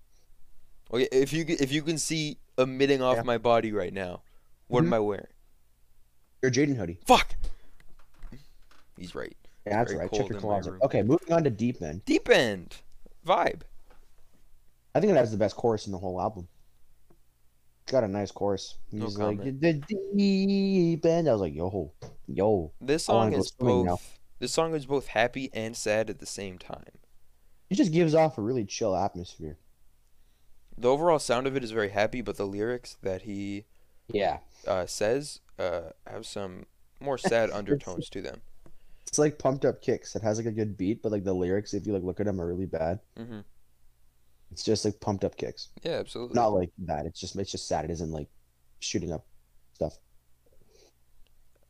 Okay, if you if you can see emitting off Yeah. my body right now, what am Mhm. I wearing? Your Jaden hoodie. Fuck. He's right. Yeah, that's Very right. Check your closet. Okay, moving on to deep end. Deep end vibe. I think it has the best chorus in the whole album. It's got a nice chorus. No like the deep end. I was like, yo, yo. This song is both. now. This song is both happy and sad at the same time. It just gives off a really chill atmosphere. The overall sound of it is very happy, but the lyrics that he Yeah. uh, says uh, have some more sad undertones to them. It's like pumped up kicks. It has like a good beat, but like the lyrics, if you like look at them, are really bad. hmm It's just like pumped up kicks. Yeah, absolutely. Not like that. It's just it's just sad. It isn't like shooting up stuff.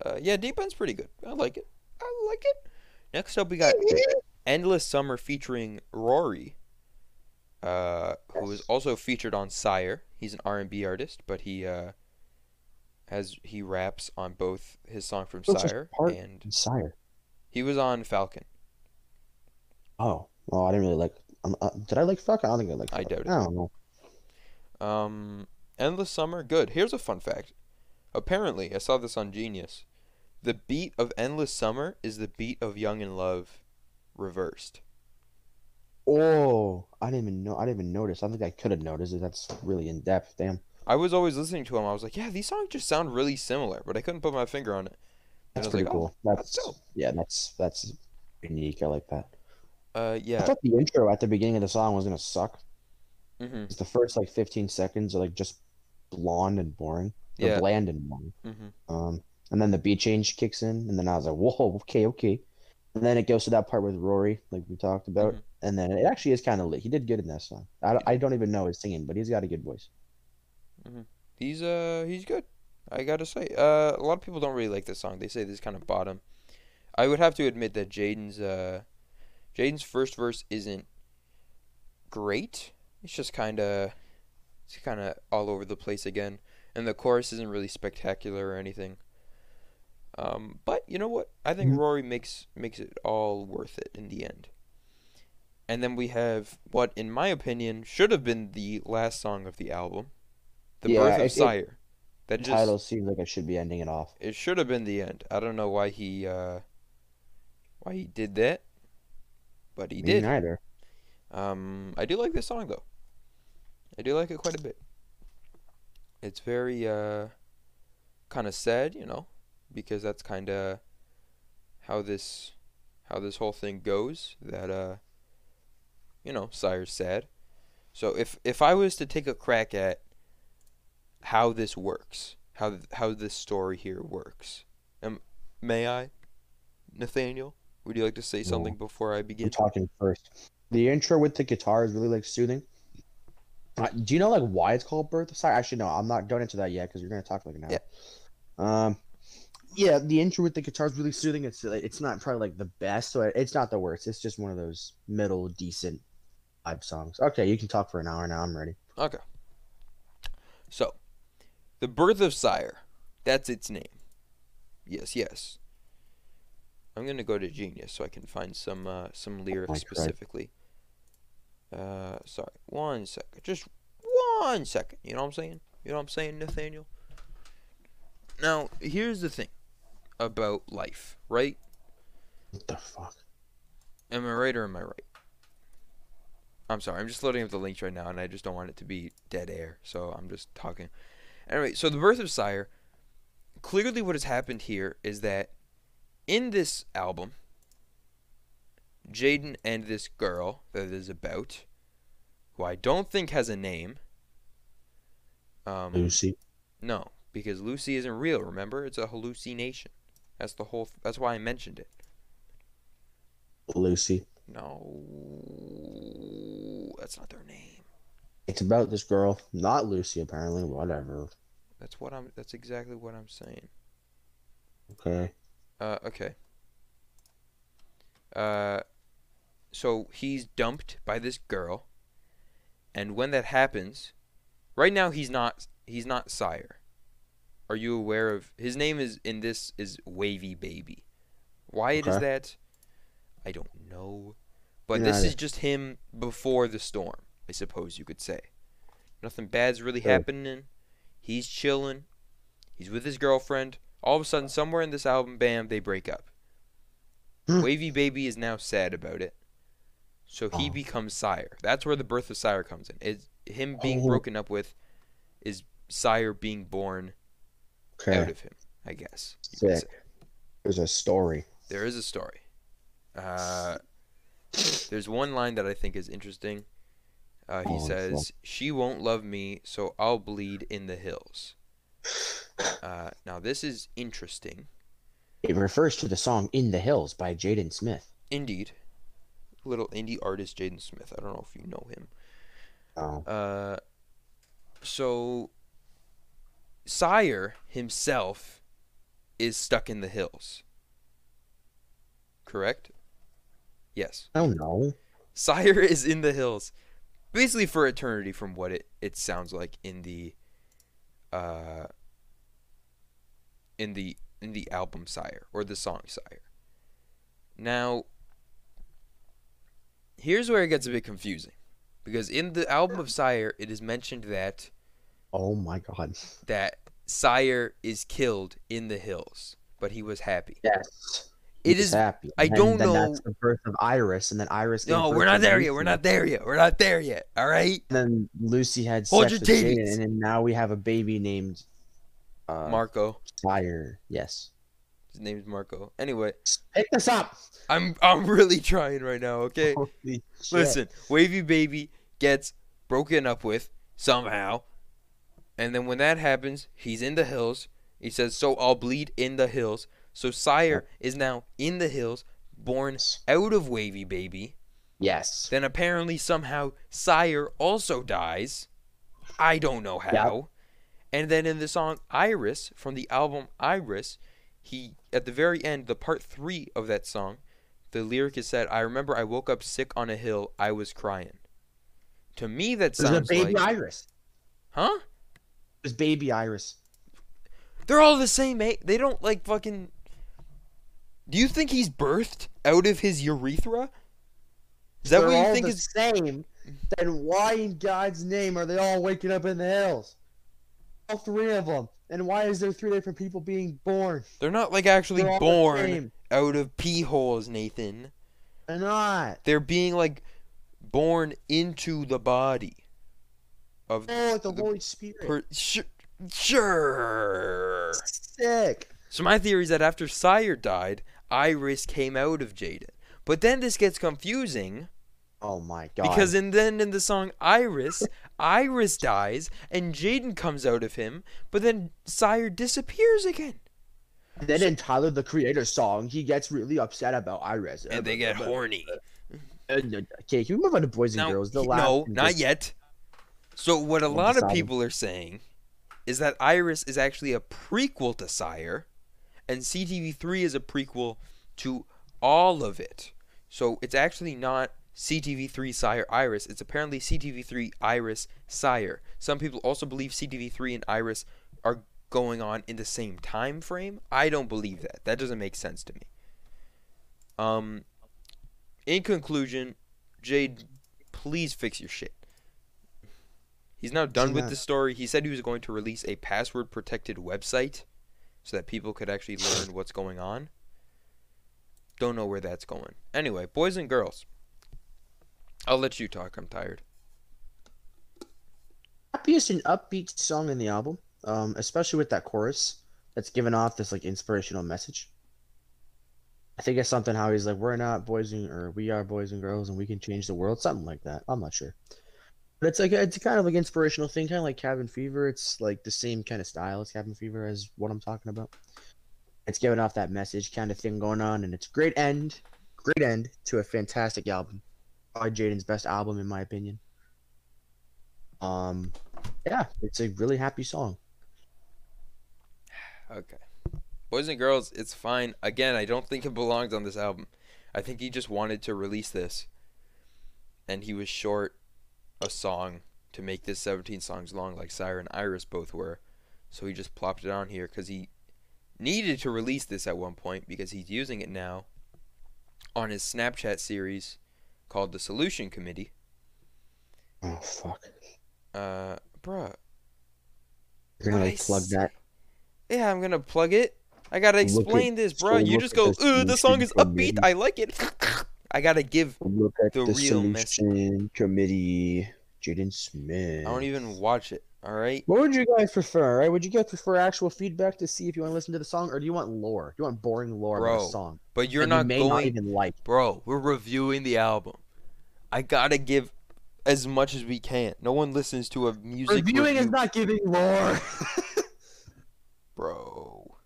Uh, yeah, Deep End's pretty good. I like it. I like it. Next up, we got Endless Summer featuring Raury, uh, who is also featured on Syre. He's an R&B artist, but he uh, has he raps on both his song from is Syre and Syre. he was on Falcon. Oh, well, I didn't really like. Um, uh, did I like fuck? I don't think I like. I doubt it. I don't know. Um, Endless Summer, good. Here's a fun fact. Apparently, I saw this on Genius. The beat of Endless Summer is the beat of Young in Love reversed. Oh, I didn't even know. I didn't even notice. I think I could have noticed it. That's really in depth. Damn. I was always listening to him. I was like, yeah, these songs just sound really similar, but I couldn't put my finger on it. And That's pretty like, oh, cool. that's that's dope. yeah. That's that's unique. I like that. Uh, yeah. I thought the intro at the beginning of the song was gonna suck. Mm-hmm. It's the first like 15 seconds are like just blonde and boring. Or Yeah. bland and boring. Mm-hmm. Um, and then the beat change kicks in, and then I was like, whoa, okay, okay. And then it goes to that part with Raury, like we talked about, Mhm. and then it actually is kind of lit. He did good in that song. I, I don't even know his singing, but he's got a good voice. He's uh he's good. I gotta say. Uh, a lot of people don't really like this song. They say this is kind of bottom. I would have to admit that Jaden's uh, Jaden's first verse isn't great. It's just kind of, it's kind of all over the place again, and the chorus isn't really spectacular or anything. Um, but you know what? I think Mhm. Raury makes makes it all worth it in the end. And then we have what, in my opinion, should have been the last song of the album, "The Yeah, Birth of it- Syre." That The just title seems like it should be ending it off. it should have been the end. I don't know why he uh, why he did that, but he Me did. neither. Um, I do like this song though. I do like it quite a bit. It's very uh, kind of sad, you know, because that's kind of how this how this whole thing goes. That uh, you know, Syre's sad. So if if I was to take a crack at how this works, how th- how this story here works, um, may I, Nathaniel? Would you like to say No. something before I I'm begin? talking first. The intro with the guitar is really like soothing. Uh, do you know like why it's called Birth of Syre? Actually, no, I'm not going into that yet because you're gonna talk like an hour. Yeah. Um, yeah, the intro with the guitar is really soothing. It's it's not probably like the best, so it's not the worst. It's just one of those middle decent vibe songs. Okay, you can talk for an hour now. I'm ready. Okay. So, the birth of Syre. That's its name. Yes, yes. I'm gonna go to Genius so I can find some uh, some lyrics God. specifically. Uh, sorry, one second, just one second. You know what I'm saying? You know what I'm saying, Nathaniel? Now, here's the thing about life, right? What the fuck? Am I right or am I right? I'm sorry, I'm just loading up the links right now, and I just don't want it to be dead air, so I'm just talking. Anyway, so the birth of Syre. Clearly, what has happened here is that in this album, Jaden and this girl that it is about, who I don't think has a name. Um, Lucy. no, because Lucy isn't real. Remember, it's a hallucination. That's the whole. That's why I mentioned it. Lucy. No, that's not their name. It's about this girl, not Lucy. Apparently, whatever. That's what I'm. That's exactly what I'm saying. Okay. Uh, okay. Uh, so he's dumped by this girl, and when that happens, right now he's not. He's not Syre. Are you aware of his name? Is in this is Wavy Baby. Why it is Okay. that? I don't know, but Me this is just him before the storm. I suppose you could say. Nothing bad's really Sure. happening. He's chilling. He's with his girlfriend. All of a sudden, somewhere in this album, bam, they break up. Hmm. Wavy Baby is now sad about it. So he Oh. becomes Syre. That's where the birth of Syre comes in. Is him being Oh. broken up with is Syre being born out of him, I guess. Sick. There's a story. There is a story. Uh, there's one line that I think is interesting. Uh, he Oh, fuck. says, "She won't love me, so I'll bleed in the hills." Uh, now this is interesting. It refers to the song "In the Hills" by Jaden Smith. Indeed, little indie artist Jaden Smith. I don't know if you know him. Oh. Uh, so Syre himself is stuck in the hills. Correct? Yes. I don't know. Syre is in the hills, basically for eternity, from what it, it sounds like in the, uh, in the in the album Syre or the song Syre. Now, here's where it gets a bit confusing, because in the album of Syre, it is mentioned that Oh my god. that Syre is killed in the hills. but he was happy. Yes. It is. happy. I And don't then know- That's the birth of Erys, and then Erys. No, we're not there yet. We're not there yet. We're not there yet. All right. And then Lucy had Hold sex with Jaden, and now we have a baby named uh, Marco. Syre. Yes. His name's Marco. Anyway, Pick this up. I'm I'm really trying right now. Okay. Listen, Wavy Baby gets broken up with somehow. And then when that happens, he's in the hills. He says, So I'll bleed in the hills. So Syre is now in the hills, born out of Wavy Baby. Yes. Then apparently, somehow, Syre also dies. I don't know how. And then in the song Erys from the album Erys, he at the very end, the part three of that song, the lyric is said, "I remember I woke up sick on a hill. I was crying." To me, that sounds baby like, Erys. huh? There's baby Erys. They're all the same, mate. They don't like fucking. Do you think he's birthed out of his urethra? Is that They're what you think the is? same? Then why in God's name are they all waking up in the hills? All three of them. And why is there three different people being born? They're not like actually They're born out of pee holes, Nathan. They're not. They're being like born into the body of Oh, the The Holy Spirit. per- sh- sure. Sick. So my theory is that after Syre died, Erys came out of Jaden. But then this gets confusing Oh my God. because in then in the song Erys, Erys dies and Jaden comes out of him, but then Syre disappears again. And then in Tyler the Creator song, he gets really upset about Erys. And they get horny. Uh, okay, can we move on to boys and No, girls? The he- last no, not yet. So what a lot of people are saying is that Erys is actually a prequel to Syre, and CTV3 is a prequel to all of it. So it's actually not CTV3 Syre Erys. It's apparently CTV3 Erys Syre. Some people also believe CTV3 and Erys are going on in the same time frame. I don't believe that. That doesn't make sense to me. Um in conclusion, Jade, please fix your shit. He's now done with not- the story. He said he was going to release a password protected website so that people could actually learn what's going on. Don't know where that's going. Anyway, boys and girls. I'll let you talk. I'm tired. happiest and upbeat song in the album, um, especially with that chorus that's giving off this like inspirational message. I think it's something how he's like, "We're not boys and or we are boys and girls, and we can change the world," something like that. I'm not sure, but it's like it's kind of like inspirational thing, kind of like Cabin Fever. It's like the same kind of style as Cabin Fever as what I'm talking about. It's giving off that message kind of thing going on, and it's great end, great end to a fantastic album. Probably Jaden's best album in my opinion. Um, yeah, it's a really happy song. Okay. Boys and girls, it's fine. Again, I don't think it belongs on this album. I think he just wanted to release this. And he was short a song to make this 17 songs long, like Syre and Erys both were. So he just plopped it on here because he needed to release this at one point because he's using it now on his Snapchat series called The Solution Committee. Oh fuck! Uh, bruh. You're gonna plug that. Yeah, I'm gonna plug it. I gotta Look at- explain this, bro. You just go, "Uh, the song is upbeat. committee." I like it." I gotta give. Look at the the, real message. solution committee. Jaden Smith. I don't even watch it. All right, What would you guys prefer? Right? Would you guys prefer actual feedback to see if you want to listen to the song, or do you want lore? Do you want boring lore about Bro, a song? but you're that not you may going, not even like. bro. We're reviewing the album. I gotta give as much as we can. No one listens to a music Reviewing review, is not giving lore. bro.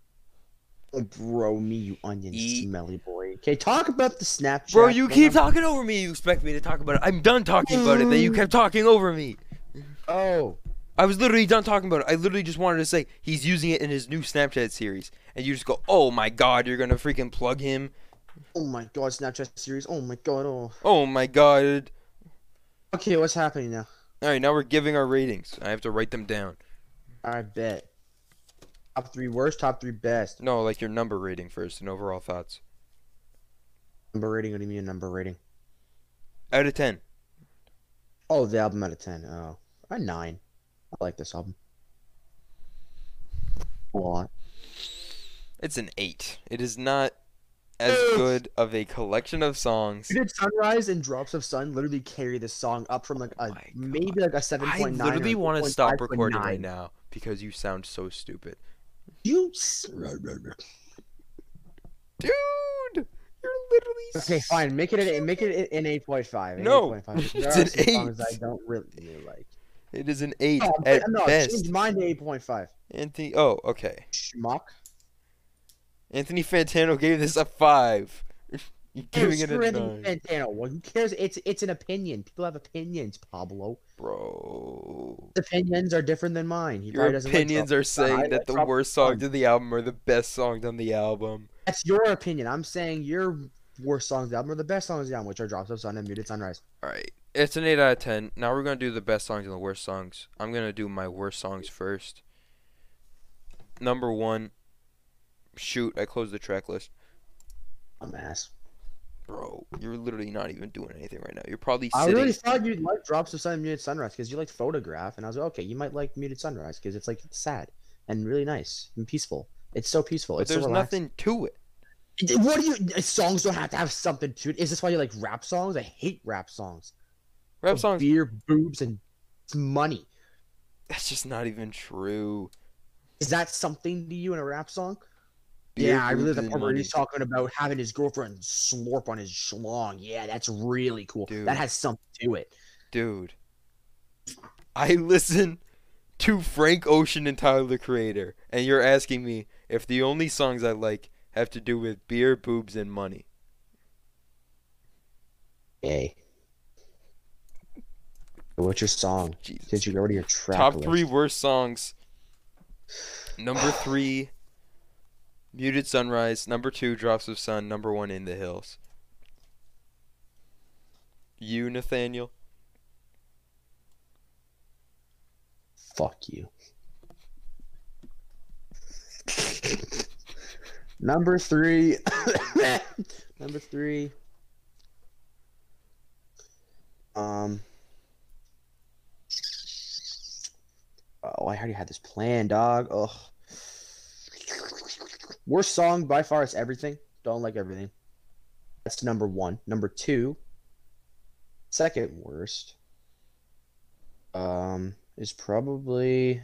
bro, me, you onion Eat. smelly boy. Okay, talk about the Snapchat. Bro, you keep talking over me. You expect me to talk about it? I'm done talking about it. Then you kept talking over me. Oh, I was literally done talking about it. I literally just wanted to say he's using it in his new Snapchat series, and you just go, "Oh my God, you're gonna freaking plug him." oh my God, Snapchat series. Oh my God. Oh. Oh my god. Okay, what's happening now? Alright, now we're giving our ratings. I have to write them down. I bet. Top three worst, top three best. No, like your number rating first and overall thoughts. Number rating. What do you mean number rating? Out of 10. Oh, the album out of ten. Oh, a nine. I like this album. A lot. It's an eight. It is not as good of a collection of songs. Did Sunrise and Drops of Sun literally carry this song up from like Oh a my God. maybe like a seven I point literally want to stop recording right now because you sound so stupid. You. s- Dude, you're literally Okay, fine. Make it an, make it an eight point five. No, There it's an some songs eight. I don't really, really like. It is an eight oh, No, at no, best. change mine to eight point five. Anthony, oh, okay. Schmuck. Anthony Fantano gave this a five. You're giving it screw a Anthony nine, Fantano. Well, who cares? It's it's an opinion. People have opinions, Pablo. bro. His opinions are different than mine. He Your probably doesn't like opinions are of I saying like that the Drops worst Sun. songs on the album are the best songs on the album. That's your opinion. I'm saying your worst songs of the album are the best songs of the album, which are Drops of Sun and Muted Sunrise. All right, it's an eight out of ten. Now we're gonna do the best songs and the worst songs. I'm gonna do my worst songs first. Number one. Shoot, I closed the track list. I'm ass. Bro, you're literally not even doing anything right now. You're probably sitting. I really thought you'd like Drops of Sun and Muted Sunrise because you like Photograph, and I was like, okay, you might like Muted Sunrise because it's like sad and really nice and peaceful. It's so peaceful. but It's there's so nothing to it. What do you? Uh, songs don't have to have something to it. Is this why you like rap songs? I hate rap songs. Rap Of songs. beer, boobs, and money. That's just not even true. Is that something to you in a rap song? Beer, yeah, I really the part where he's talking about having his girlfriend slurp on his schlong. Yeah, that's really cool. Dude. That has something to it. Dude, I listen to Frank Ocean and Tyler the Creator, and you're asking me if the only songs I like have to do with beer, boobs, and money. Hey. What's your song? Jesus. Did you go to your track Top list? three worst songs. Number three, Muted Sunrise. Number two, Drops of Sun. Number one, In the Hills. You, Nathaniel? Fuck you. Number three. Number three. Um. Oh, I already had this plan, dog. Ugh. Worst song by far is everything. Don't like everything. That's number one. Number two. Second worst. Um, is probably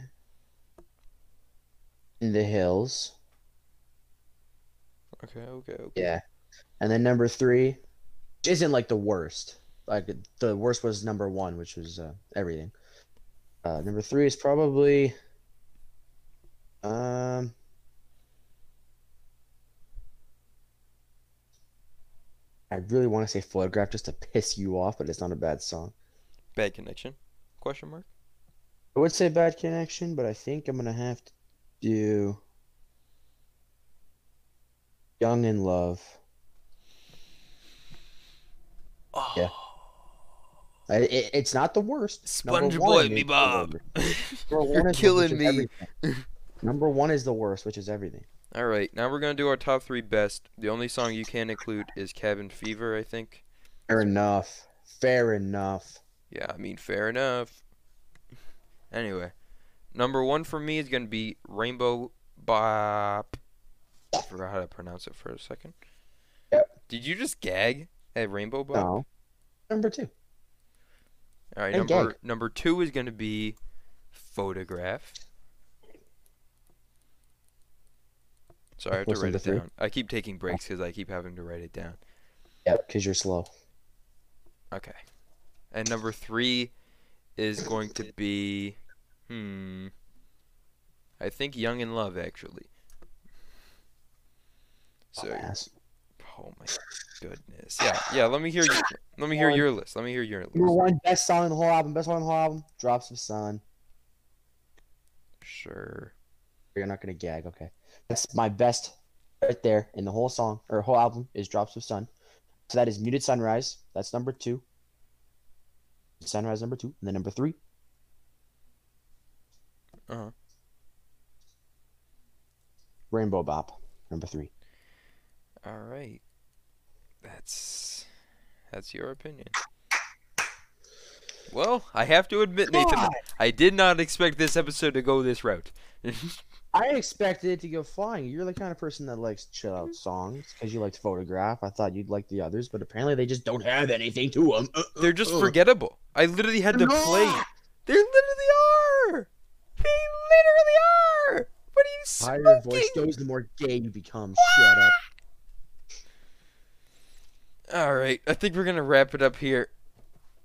in the hills. Okay, okay, okay. Yeah. And then number three, which isn't like the worst. Like the worst was number one, which was uh, everything. Uh, number three is probably um I really want to say photograph just to piss you off, but it's not a bad song. Bad connection? Question mark? I would say bad connection, but I think I'm gonna have to do Young in Love. Oh. Yeah. I, it, it's not the worst. Number Sponge one me bob. You're killing me. Number one is the worst, which is everything. All right, now we're gonna do our top three best. The only song you can include is "Cabin Fever," I think. Fair enough. Fair enough. Yeah, I mean, fair enough. Anyway, number one for me is gonna be "Rainbow Bop." I forgot how to pronounce it for a second. Yep. Did you just gag at Rainbow Bop? No. Number two. All right, number gag. number two is gonna be "Photograph." Sorry, I have to write it three? down. I keep taking breaks because I keep having to write it down. Yep, because you're slow. Okay. And number three is going to be, hmm, I think Young in Love actually. So, Dumbass. oh my goodness, yeah, yeah. Let me hear, you, let me hear your list. Let me hear your list. Number one, best song in the whole album. Best song in the whole album. Drops of Sun. Sure. You're not gonna gag, okay? That's my best right there in the whole song or whole album is Drops of Sun. So that is Muted Sunrise. That's number two. Sunrise number two, and then number three. Uh-huh. Rainbow Bop, number three. All right. That's that's your opinion. Well, I have to admit, Nathan, I did not expect this episode to go this route. I expected it to go flying. You're the kind of person that likes chill out mm-hmm. songs because you like to photograph. I thought you'd like the others, but apparently they just don't have anything to them. Uh, uh, They're just uh. forgettable. I literally had to play. They literally are. They literally are. What are you The higher smoking? your voice goes, the more gay you become. Shut up. All right, I think we're gonna wrap it up here.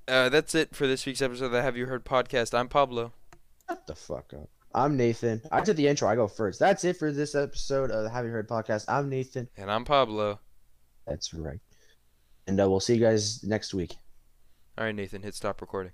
Uh, that's it for this week's episode of the Have You Heard podcast. I'm Pablo. Shut the fuck up. I'm Nathan. I did the intro. I go first. That's it for this episode of the Have You Heard podcast. I'm Nathan. And I'm Pablo. That's right. And uh, we'll see you guys next week. All right, Nathan, hit stop recording.